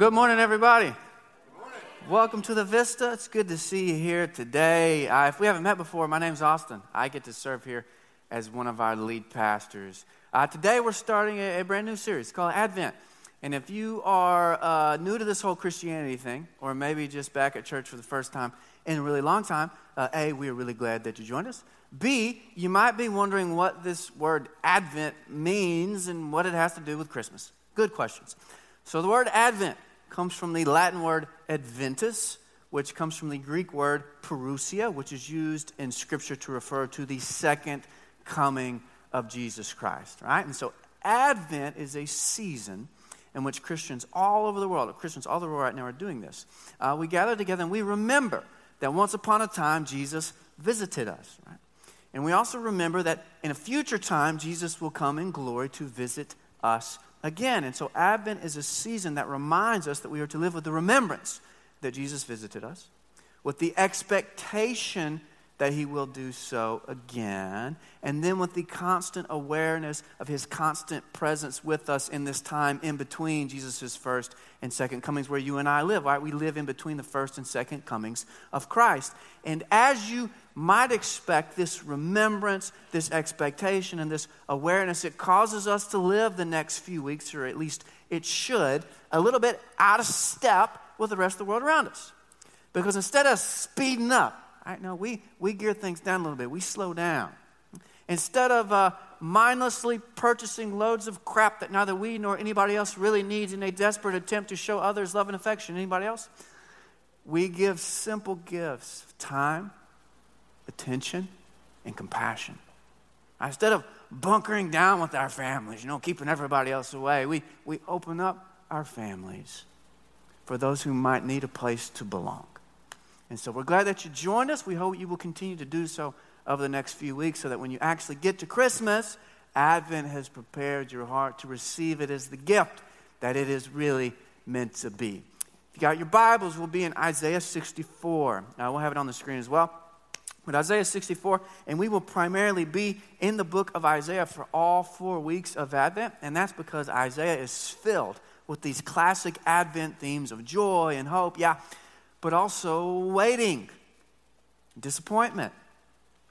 good morning, everybody. Good morning. Welcome to the Vista. It's good to see you here today. Uh, if we haven't met before, my name's Austin. I get to serve here as one of our lead pastors. Uh, today, we're starting a, a, brand new series called Advent. And if you are uh, new to this whole Christianity thing, or maybe just back at church for the first time in a really long time, uh, A, we are really glad that you joined us. B, you might be wondering what this word Advent means and what it has to do with Christmas. Good questions. So, the word Advent comes from the Latin word adventus, which comes from the Greek word parousia, which is used in Scripture to refer to the second coming of Jesus Christ, right? And so, Advent is a season in which Christians all over the world, Christians all over the world right now are doing this. Uh, we gather together and we remember that once upon a time Jesus visited us, right? And we also remember that in a future time Jesus will come in glory to visit us again. And so Advent is a season that reminds us that we are to live with the remembrance that Jesus visited us, with the expectation that he will do so again, and then with the constant awareness of his constant presence with us in this time in between Jesus' first and second comings, where you and I live, right? We live in between the first and second comings of Christ. And as you might expect, this remembrance, this expectation, and this awareness, it causes us to live the next few weeks, or at least it should, a little bit out of step with the rest of the world around us. Because instead of speeding up, Right? No, we, we gear things down a little bit. We slow down. Instead of uh, mindlessly purchasing loads of crap that neither we nor anybody else really needs in a desperate attempt to show others love and affection, anybody else? We give simple gifts time, attention, and compassion. Instead of bunkering down with our families, you know, keeping everybody else away, we, we open up our families for those who might need a place to belong. And so we're glad that you joined us. We hope you will continue to do so over the next few weeks so that when you actually get to Christmas, Advent has prepared your heart to receive it as the gift that it is really meant to be. If you got your Bibles, we'll be in Isaiah 64. Now, we'll have it on the screen as well. But Isaiah 64, and we will primarily be in the book of Isaiah for all four weeks of Advent, and that's because Isaiah is filled with these classic Advent themes of joy and hope. Yeah, but also waiting, disappointment.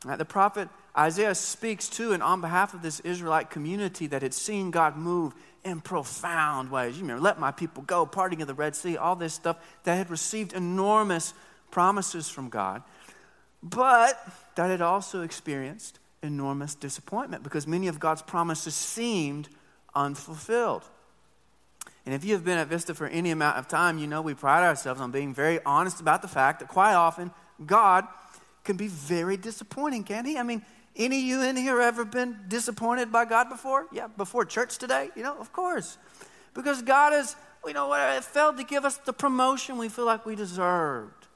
The prophet Isaiah speaks to and on behalf of this Israelite community that had seen God move in profound ways. You remember, let my people go, parting of the Red Sea, all this stuff that had received enormous promises from God, but that had also experienced enormous disappointment because many of God's promises seemed unfulfilled. And if you have been at Vista for any amount of time, you know we pride ourselves on being very honest about the fact that quite often God can be very disappointing, can he? I mean, any of you in here ever been disappointed by God before? Yeah, before church today? You know, of course. Because God has, you know, failed to give us the promotion we feel like we deserved.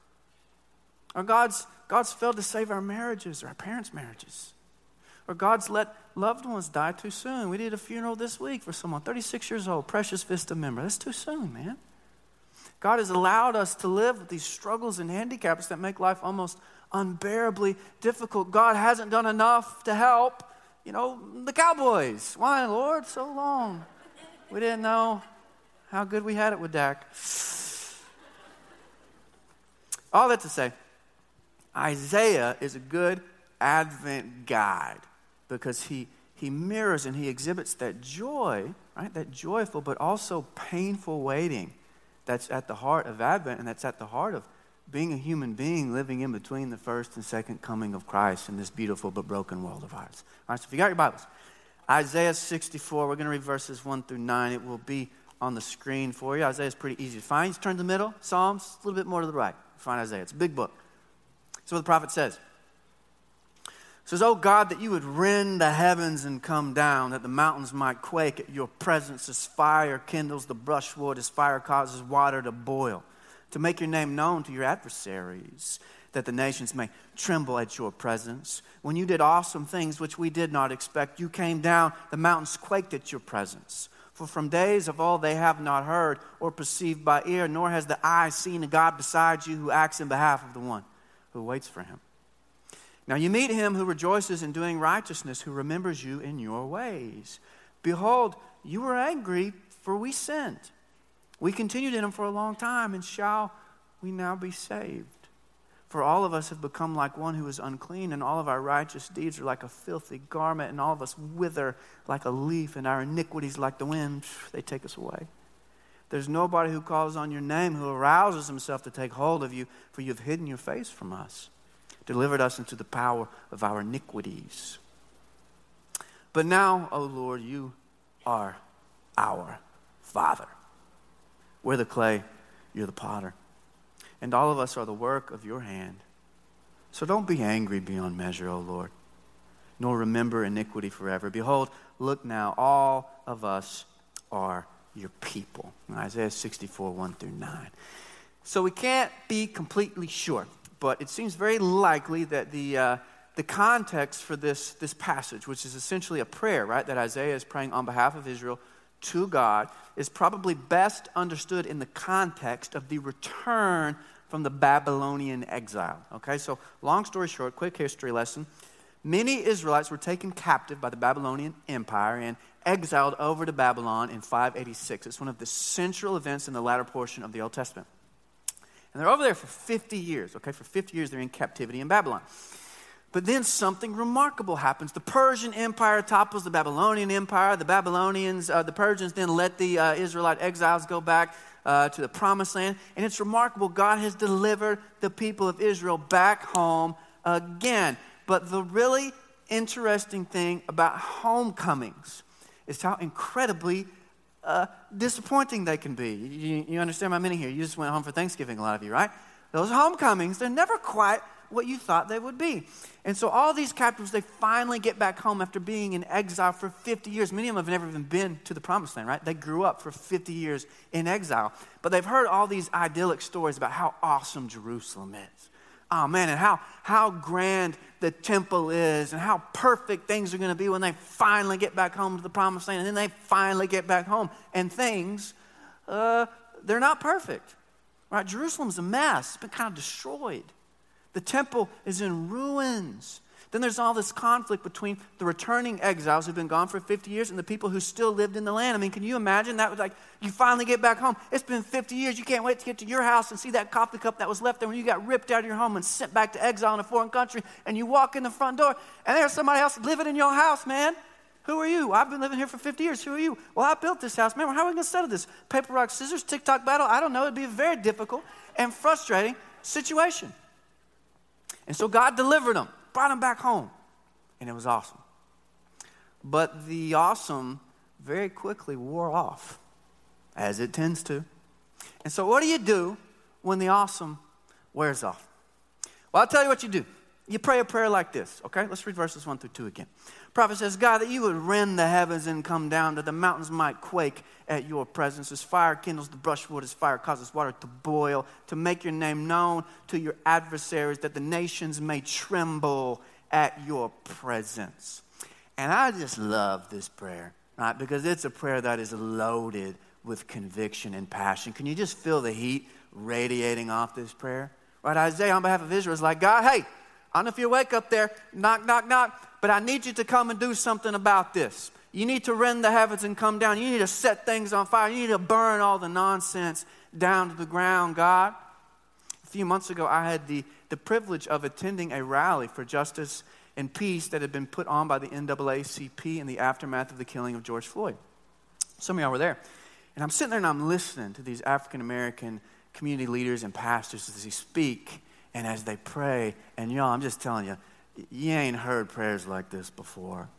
Or God's, God's failed to save our marriages or our parents' marriages. Or God's let loved ones die too soon. We did a funeral this week for someone, 36 years old, precious Vista member. That's too soon, man. God has allowed us to live with these struggles and handicaps that make life almost unbearably difficult. God hasn't done enough to help, you know, the Cowboys. Why, Lord, so long? We didn't know how good we had it with Dak. All that to say, Isaiah is a good Advent guide because he, he mirrors and he exhibits that joy, right? That joyful but also painful waiting that's at the heart of Advent and that's at the heart of being a human being living in between the first and second coming of Christ in this beautiful but broken world of ours. All right, so if you got your Bibles, Isaiah 64, we're going to read verses 1 through 9. It will be on the screen for you. Isaiah is pretty easy to find. Just turn to the middle, Psalms, a little bit more to the right. Find Isaiah. It's a big book. So what the prophet says says, Oh God, that you would rend the heavens and come down, that the mountains might quake at your presence as fire kindles the brushwood, as fire causes water to boil, to make your name known to your adversaries, that the nations may tremble at your presence. When you did awesome things which we did not expect, you came down, the mountains quaked at your presence. For from days of old they have not heard or perceived by ear, nor has the eye seen a God beside you who acts in behalf of the one who waits for him. Now you meet him who rejoices in doing righteousness, who remembers you in your ways. Behold, you were angry, for we sinned. We continued in them for a long time, and shall we now be saved? For all of us have become like one who is unclean, and all of our righteous deeds are like a filthy garment, and all of us wither like a leaf, and our iniquities like the wind, they take us away. There's nobody who calls on your name who arouses himself to take hold of you, for you have hidden your face from us, delivered us into the power of our iniquities. But now, O Lord, you are our Father. We're the clay, you're the potter and all of us are the work of your hand. So don't be angry beyond measure, O Lord, nor remember iniquity forever. Behold, look now, all of us are your people. Isaiah 64, 1 through 9. So we can't be completely sure, but it seems very likely that the, uh, the context for this, this passage, which is essentially a prayer, right, that Isaiah is praying on behalf of Israel to God, is probably best understood in the context of the return from the Babylonian exile. Okay, so long story short, quick history lesson. Many Israelites were taken captive by the Babylonian Empire and exiled over to Babylon in 586. It's one of the central events in the latter portion of the Old Testament. And they're over there for 50 years. Okay, for 50 years they're in captivity in Babylon. But then something remarkable happens. The Persian Empire topples the Babylonian Empire. The Babylonians, uh, the Persians then let the uh, Israelite exiles go back uh, to the promised land. And it's remarkable. God has delivered the people of Israel back home again. But the really interesting thing about homecomings is how incredibly uh, disappointing they can be. You, you understand my meaning here? You just went home for Thanksgiving, a lot of you, right? Those homecomings, they're never quite what you thought they would be. And so all these captives, they finally get back home after being in exile for 50 years. Many of them have never even been to the promised land, right? They grew up for 50 years in exile. But they've heard all these idyllic stories about how awesome Jerusalem is. Oh man, and how, how grand the temple is, and how perfect things are going to be when they finally get back home to the promised land. And then they finally get back home. And things, uh, they're not perfect. Right? Jerusalem's a mess, it's been kind of destroyed. The temple is in ruins. Then there's all this conflict between the returning exiles who've been gone for 50 years and the people who still lived in the land. I mean, can you imagine that? Was like you finally get back home. It's been 50 years. You can't wait to get to your house and see that coffee cup that was left there when you got ripped out of your home and sent back to exile in a foreign country. And you walk in the front door and there's somebody else living in your house, man. Who are you? I've been living here for 50 years. Who are you? Well, I built this house. Man, how are we going to settle this? Paper, rock, scissors, tick-tock battle? I don't know. It'd be a very difficult and frustrating situation. And so God delivered them, brought him back home, and it was awesome. But the awesome very quickly wore off, as it tends to. And so, what do you do when the awesome wears off? Well, I'll tell you what you do. You pray a prayer like this, okay? Let's read verses 1 through 2 again. Prophet says, God, that you would rend the heavens and come down, that the mountains might quake at your presence. As fire kindles the brushwood, as fire causes water to boil, to make your name known to your adversaries, that the nations may tremble at your presence. And I just love this prayer, right? Because it's a prayer that is loaded with conviction and passion. Can you just feel the heat radiating off this prayer? Right? Isaiah, on behalf of Israel, is like, God, hey, I don't know if you wake up there, knock, knock, knock, but I need you to come and do something about this. You need to rend the heavens and come down. You need to set things on fire. You need to burn all the nonsense down to the ground, God. A few months ago, I had the, the privilege of attending a rally for justice and peace that had been put on by the NAACP in the aftermath of the killing of George Floyd. Some of y'all were there. And I'm sitting there and I'm listening to these African American community leaders and pastors as they speak and as they pray. And y'all, I'm just telling you, you ain't heard prayers like this before.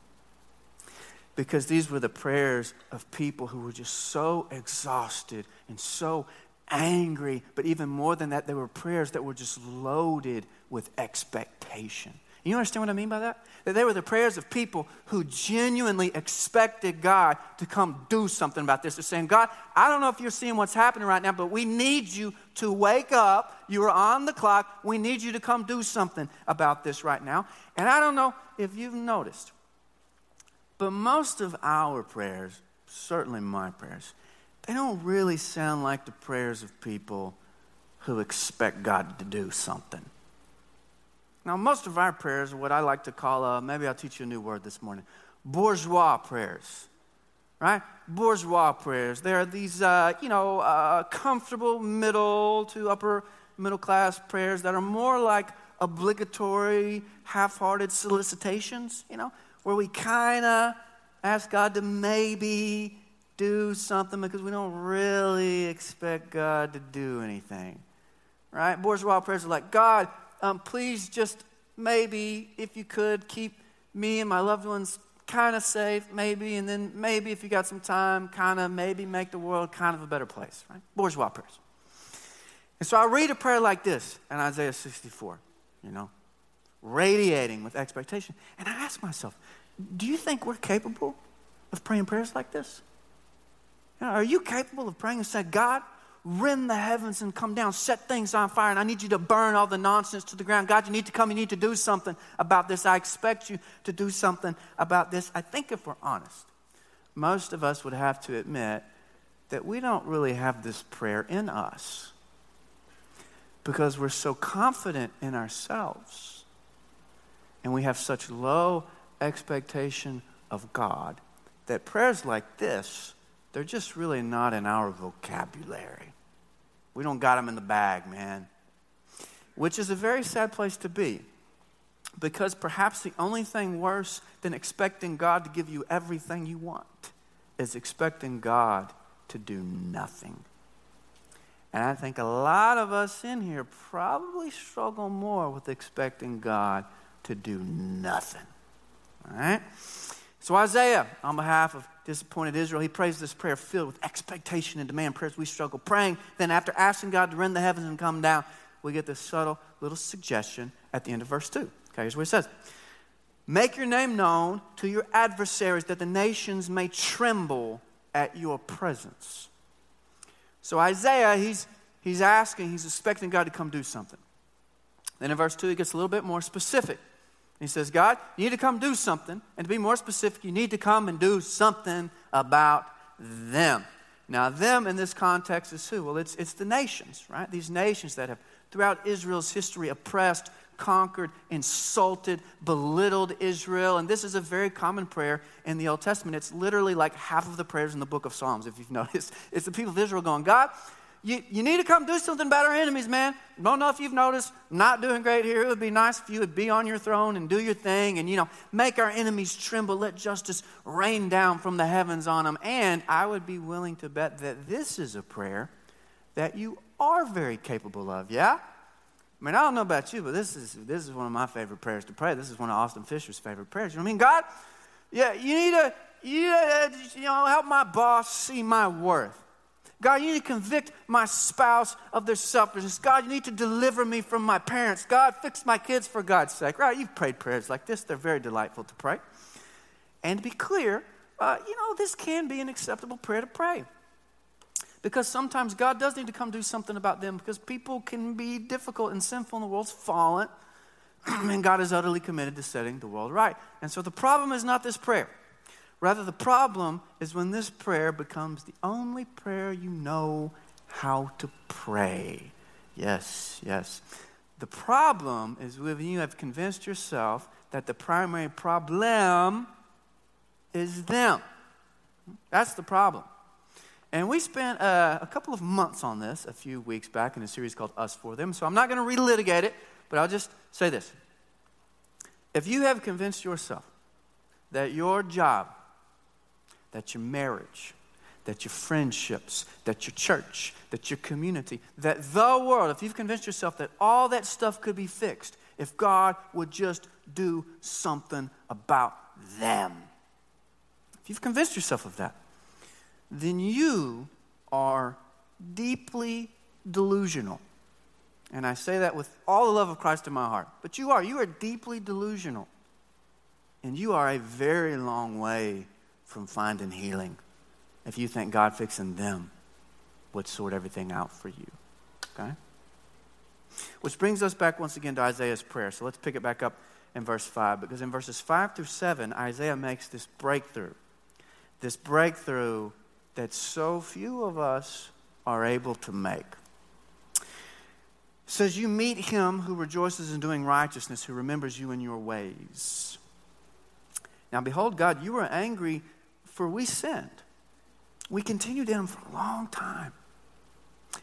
Because these were the prayers of people who were just so exhausted and so angry. But even more than that, they were prayers that were just loaded with expectation. You understand what I mean by that? That they were the prayers of people who genuinely expected God to come do something about this. They're saying, God, I don't know if you're seeing what's happening right now, but we need you to wake up. You are on the clock. We need you to come do something about this right now. And I don't know if you've noticed, but most of our prayers, certainly my prayers, they don't really sound like the prayers of people who expect God to do something. Now, most of our prayers are what I like to call, uh, maybe I'll teach you a new word this morning bourgeois prayers. right? Bourgeois prayers. There are these, uh, you know, uh, comfortable middle to upper middle class prayers that are more like obligatory, half hearted solicitations, you know, where we kind of ask God to maybe do something because we don't really expect God to do anything. Right? Bourgeois prayers are like, God, um, please just maybe, if you could, keep me and my loved ones kind of safe, maybe, and then maybe if you got some time, kind of maybe make the world kind of a better place. Right? Bourgeois prayers. And so I read a prayer like this in Isaiah 64, you know, radiating with expectation. And I ask myself, do you think we're capable of praying prayers like this? Are you capable of praying and saying, God, rend the heavens and come down, set things on fire, and I need you to burn all the nonsense to the ground. God, you need to come, you need to do something about this. I expect you to do something about this. I think if we're honest, most of us would have to admit that we don't really have this prayer in us because we're so confident in ourselves and we have such low expectation of God that prayers like this, they're just really not in our vocabulary. We don't got them in the bag, man. Which is a very sad place to be. Because perhaps the only thing worse than expecting God to give you everything you want is expecting God to do nothing. And I think a lot of us in here probably struggle more with expecting God to do nothing. All right? So, Isaiah, on behalf of disappointed Israel, he prays this prayer filled with expectation and demand. Prayers we struggle praying. Then, after asking God to rend the heavens and come down, we get this subtle little suggestion at the end of verse 2. Okay, here's what he says Make your name known to your adversaries that the nations may tremble at your presence. So, Isaiah, he's, he's asking, he's expecting God to come do something. Then in verse 2, he gets a little bit more specific. He says, God, you need to come do something. And to be more specific, you need to come and do something about them. Now, them in this context is who? Well, it's, it's the nations, right? These nations that have, throughout Israel's history, oppressed, conquered, insulted, belittled Israel. And this is a very common prayer in the Old Testament. It's literally like half of the prayers in the book of Psalms, if you've noticed. It's the people of Israel going, God, you, you need to come do something about our enemies, man. Don't know if you've noticed, not doing great here. It would be nice if you would be on your throne and do your thing and, you know, make our enemies tremble. Let justice rain down from the heavens on them. And I would be willing to bet that this is a prayer that you are very capable of, yeah? I mean, I don't know about you, but this is, this is one of my favorite prayers to pray. This is one of Austin Fischer's favorite prayers. You know what I mean? God, yeah, you need to, you, need to, you know, help my boss see my worth. God, you need to convict my spouse of their selfishness. God, you need to deliver me from my parents. God, fix my kids for God's sake. Right? You've prayed prayers like this, they're very delightful to pray. And to be clear, uh, you know, this can be an acceptable prayer to pray. Because sometimes God does need to come do something about them because people can be difficult and sinful and the world's fallen. and God is utterly committed to setting the world right. And so the problem is not this prayer. Rather, the problem is when this prayer becomes the only prayer you know how to pray. Yes, yes. The problem is when you have convinced yourself that the primary problem is them. That's the problem. And we spent uh, a couple of months on this a few weeks back in a series called Us for Them. So I'm not going to relitigate it, but I'll just say this. If you have convinced yourself that your job that your marriage, that your friendships, that your church, that your community, that the world, if you've convinced yourself that all that stuff could be fixed if God would just do something about them. If you've convinced yourself of that, then you are deeply delusional. And I say that with all the love of Christ in my heart. But you are. You are deeply delusional. And you are a very long way from finding healing if you think God fixing them would sort everything out for you. Okay? Which brings us back once again to Isaiah's prayer. So let's pick it back up in verse 5, because in verses 5 through 7, Isaiah makes this breakthrough. This breakthrough that so few of us are able to make. It says, You meet him who rejoices in doing righteousness, who remembers you in your ways. Now, behold, God, you were angry for we sinned. We continued in them for a long time.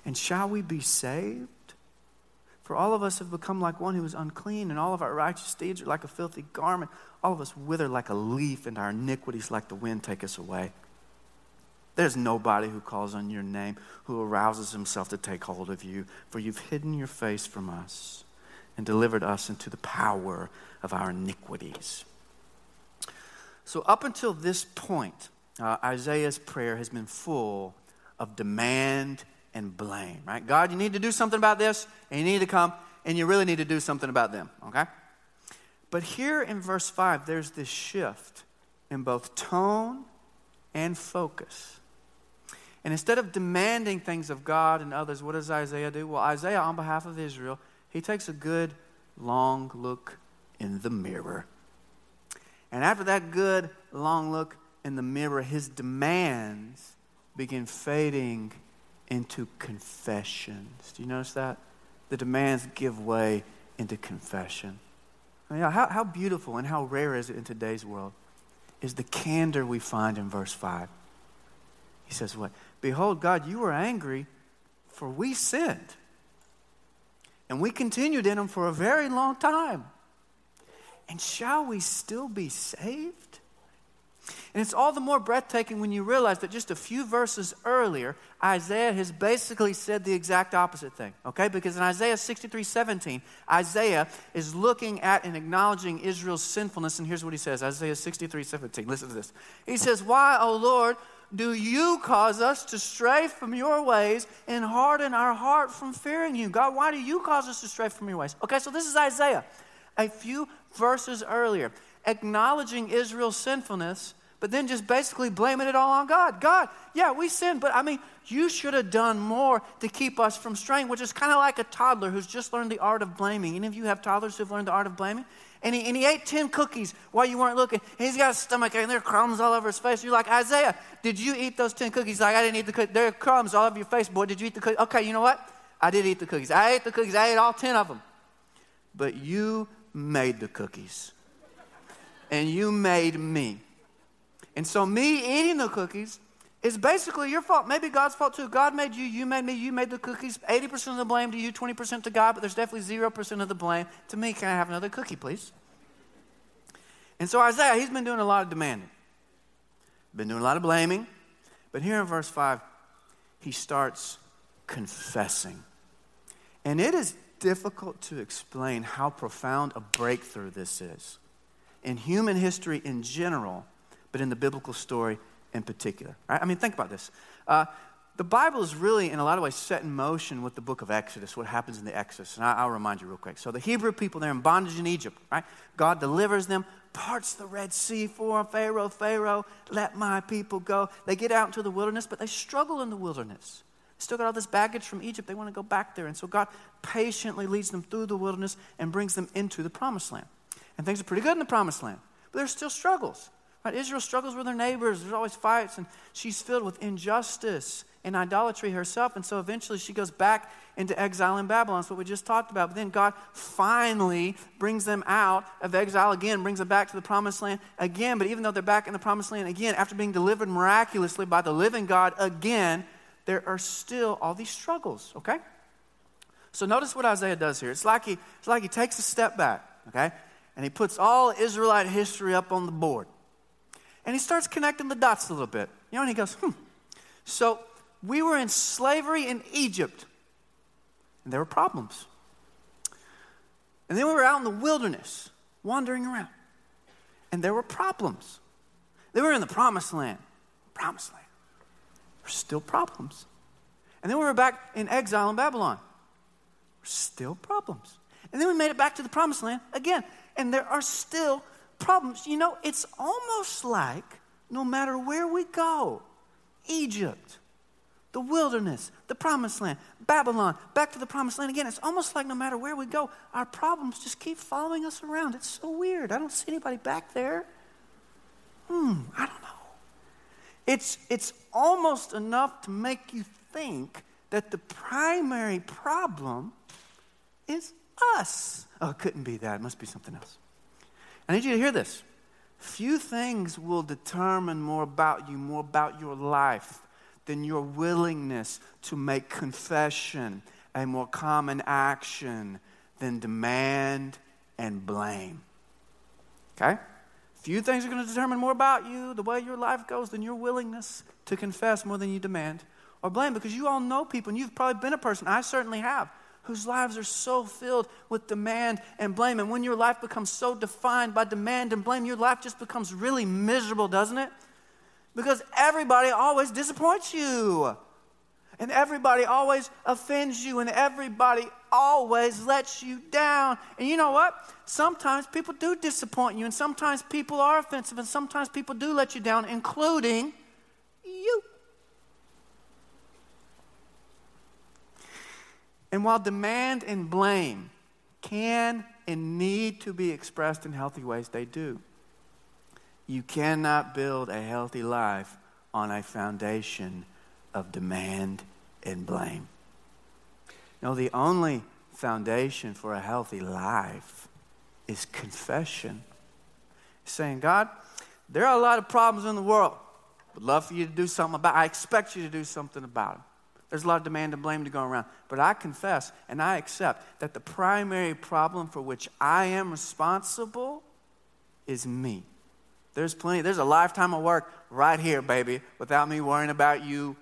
And shall we be saved? For all of us have become like one who is unclean, and all of our righteous deeds are like a filthy garment. All of us wither like a leaf, and our iniquities like the wind take us away. There's nobody who calls on your name who arouses himself to take hold of you, for you've hidden your face from us and delivered us into the power of our iniquities. So, up until this point, uh, Isaiah's prayer has been full of demand and blame, right? God, you need to do something about this, and you need to come, and you really need to do something about them, okay? But here in verse 5, there's this shift in both tone and focus. And instead of demanding things of God and others, what does Isaiah do? Well, Isaiah, on behalf of Israel, he takes a good, long look in the mirror. And after that good, long look in the mirror, his demands begin fading into confessions. Do you notice that? The demands give way into confession. I mean, how, how beautiful and how rare is it in today's world is the candor we find in verse 5. He says, What? Behold, God, you were angry, for we sinned. And we continued in them for a very long time. And shall we still be saved? And it's all the more breathtaking when you realize that just a few verses earlier, Isaiah has basically said the exact opposite thing, okay? Because in Isaiah 63 17, Isaiah is looking at and acknowledging Israel's sinfulness, and here's what he says Isaiah 63 17. Listen to this. He says, Why, O Lord, do you cause us to stray from your ways and harden our heart from fearing you? God, why do you cause us to stray from your ways? Okay, so this is Isaiah, a few verses earlier, acknowledging Israel's sinfulness but then just basically blaming it all on God. God, yeah, we sinned, but I mean, you should have done more to keep us from straying, which is kind of like a toddler who's just learned the art of blaming. Any of you have toddlers who've learned the art of blaming? And he, and he ate 10 cookies while you weren't looking. And he's got a stomach and there are crumbs all over his face. You're like, Isaiah, did you eat those 10 cookies? Like, I didn't eat the cookies. There are crumbs all over your face, boy. Did you eat the cookies? Okay, you know what? I did eat the cookies. I ate the cookies. I ate all 10 of them. But you made the cookies. And you made me. And so, me eating the cookies is basically your fault. Maybe God's fault too. God made you, you made me, you made the cookies. 80% of the blame to you, 20% to God, but there's definitely 0% of the blame to me. Can I have another cookie, please? And so, Isaiah, he's been doing a lot of demanding, been doing a lot of blaming. But here in verse 5, he starts confessing. And it is difficult to explain how profound a breakthrough this is. In human history in general, but in the biblical story in particular. Right? I mean, think about this. Uh, the Bible is really, in a lot of ways, set in motion with the book of Exodus, what happens in the Exodus. And I, will remind you real quick. So, the Hebrew people, they're in bondage in Egypt, right? God delivers them, parts the Red Sea for Pharaoh, Pharaoh, let my people go. They get out into the wilderness, but they struggle in the wilderness. Still got all this baggage from Egypt. They want to go back there. And so, God patiently leads them through the wilderness and brings them into the promised land. And things are pretty good in the promised land, but there's still struggles. Right? Israel struggles with her neighbors. There's always fights, and she's filled with injustice and idolatry herself. And so eventually she goes back into exile in Babylon. That's what we just talked about. But then God finally brings them out of exile again, brings them back to the promised land again. But even though they're back in the promised land again, after being delivered miraculously by the living God again, there are still all these struggles, okay? So notice what Isaiah does here. It's like he, it's like he takes a step back, okay? And he puts all Israelite history up on the board. And he starts connecting the dots a little bit. You know, and he goes, hmm. So we were in slavery in Egypt, and there were problems. And then we were out in the wilderness, wandering around, and there were problems. They were in the promised land. Promised land. There's still problems. And then we were back in exile in Babylon. There's still problems. And then we made it back to the promised land again, and there are still problems. You know, it's almost like no matter where we go, Egypt, the wilderness, the promised land, Babylon, back to the promised land again. It's almost like no matter where we go, our problems just keep following us around. It's so weird. I don't see anybody back there. Hmm, I don't know. It's, it's almost enough to make you think that the primary problem is us. Oh, it couldn't be that. It must be something else. I need you to hear this. Few things will determine more about you, more about your life, than your willingness to make confession a more common action than demand and blame. Okay? Few things are going to determine more about you, the way your life goes, than your willingness to confess more than you demand or blame. Because you all know people, and you've probably been a person, I certainly have, whose lives are so filled with demand and blame. And when your life becomes so defined by demand and blame, your life just becomes really miserable, doesn't it? Because everybody always disappoints you. And everybody always offends you. And everybody always lets you down. And you know what? Sometimes people do disappoint you. And sometimes people are offensive. And sometimes people do let you down, including you. And while demand and blame can and need to be expressed in healthy ways, they do. You cannot build a healthy life on a foundation of demand and blame. No, the only foundation for a healthy life is confession. Saying, God, there are a lot of problems in the world. Would love for you to do something about. I expect you to do something about them. There's a lot of demand and blame to go around. But I confess and I accept that the primary problem for which I am responsible is me. There's plenty, there's a lifetime of work right here, baby, without me worrying about you.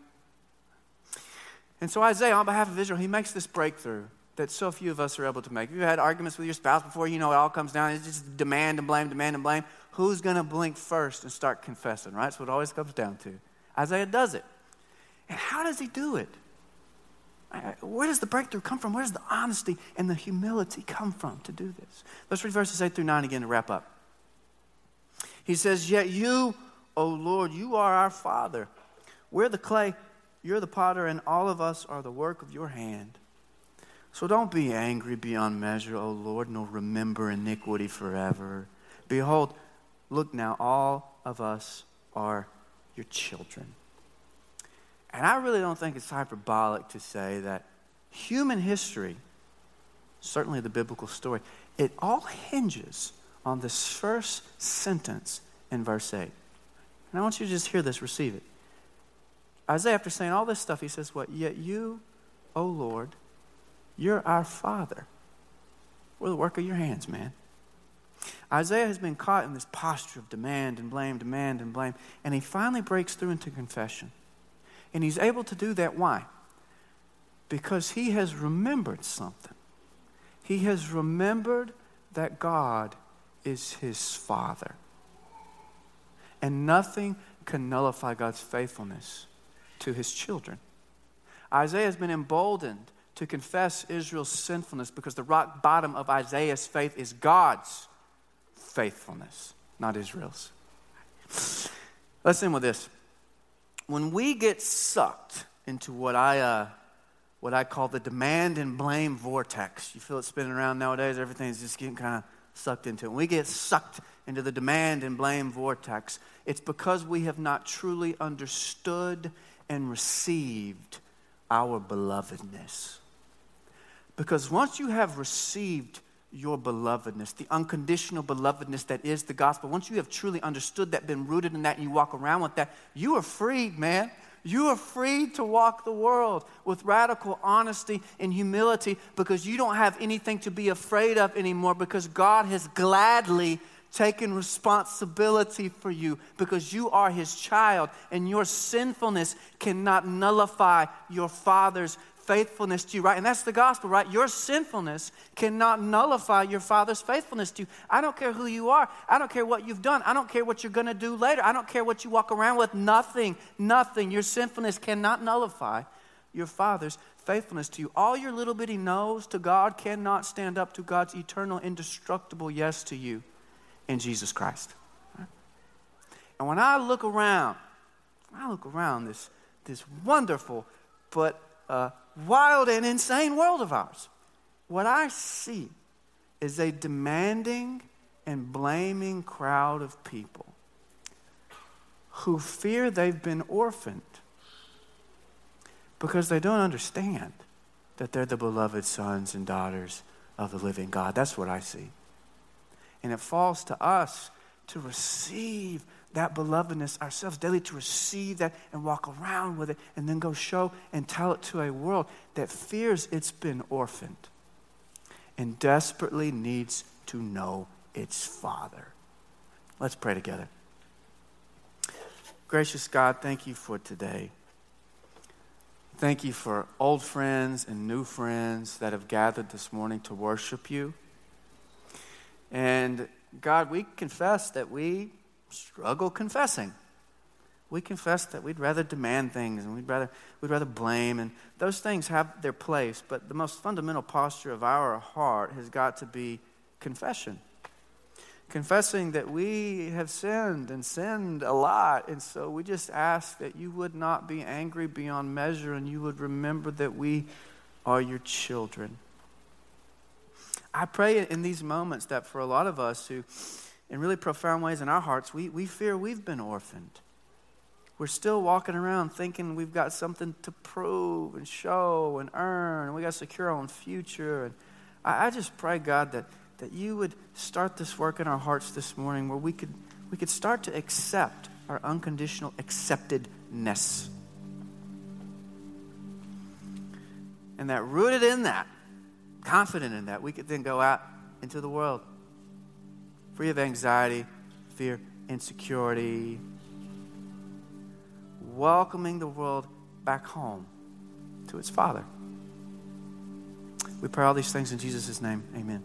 And so Isaiah, on behalf of Israel, he makes this breakthrough that so few of us are able to make. If You've had arguments with your spouse before, you know it all comes down. It's just demand and blame, demand and blame. Who's going to blink first and start confessing, right? That's what it always comes down to. Isaiah does it. And how does he do it? Where does the breakthrough come from? Where does the honesty and the humility come from to do this? Let's read verses 8 through 9 again to wrap up. He says, Yet you, O Lord, you are our Father. We're the clay, you're the potter, and all of us are the work of your hand. So don't be angry beyond measure, O Lord, nor remember iniquity forever. Behold, look now, all of us are your children. And I really don't think it's hyperbolic to say that human history, certainly the biblical story, it all hinges on this first sentence in verse 8. And I want you to just hear this, receive it. Isaiah, after saying all this stuff, he says, What? Yet you, O Lord, you're our Father. We're the work of your hands, man. Isaiah has been caught in this posture of demand and blame, demand and blame, and he finally breaks through into confession. And he's able to do that. Why? Because he has remembered something. He has remembered that God is his Father. And nothing can nullify God's faithfulness to his children. Isaiah has been emboldened to confess Israel's sinfulness because the rock bottom of Isaiah's faith is God's faithfulness, not Israel's. Let's end with this when we get sucked into what I, uh, what I call the demand and blame vortex, you feel it spinning around nowadays, everything's just getting kind of sucked into it. When we get sucked into the demand and blame vortex, it's because we have not truly understood and received our belovedness. Because once you have received your belovedness, the unconditional belovedness that is the gospel. Once you have truly understood that, been rooted in that, and you walk around with that, you are freed, man. You are free to walk the world with radical honesty and humility because you don't have anything to be afraid of anymore because God has gladly taken responsibility for you because you are His child and your sinfulness cannot nullify your Father's faithfulness to you, right? And that's the gospel, right? Your sinfulness cannot nullify your Father's faithfulness to you. I don't care who you are. I don't care what you've done. I don't care what you're going to do later. I don't care what you walk around with. Nothing, nothing. Your sinfulness cannot nullify your Father's faithfulness to you. All your little bitty no's to God cannot stand up to God's eternal, indestructible yes to you in Jesus Christ. And when I look around, I look around this, this wonderful but uh, wild and insane world of ours. What I see is a demanding and blaming crowd of people who fear they've been orphaned because they don't understand that they're the beloved sons and daughters of the living God. That's what I see. And it falls to us to receive that belovedness ourselves daily to receive that and walk around with it and then go show and tell it to a world that fears it's been orphaned and desperately needs to know its Father. Let's pray together. Gracious God, thank you for today. Thank you for old friends and new friends that have gathered this morning to worship you. And God, we confess that we struggle confessing. We confess that we'd rather demand things and we'd rather, we'd rather blame, and those things have their place, but the most fundamental posture of our heart has got to be confession. Confessing that we have sinned and sinned a lot, and so we just ask that you would not be angry beyond measure and you would remember that we are your children. I pray in these moments that for a lot of us who, in really profound ways in our hearts, we, we fear we've been orphaned. We're still walking around thinking we've got something to prove and show and earn, and we got to secure our own future. And I, I just pray, God, that, that you would start this work in our hearts this morning where we could, we could start to accept our unconditional acceptedness. And that rooted in that, confident in that, we could then go out into the world free of anxiety, fear, insecurity, welcoming the world back home to its Father. We pray all these things in Jesus' name. Amen.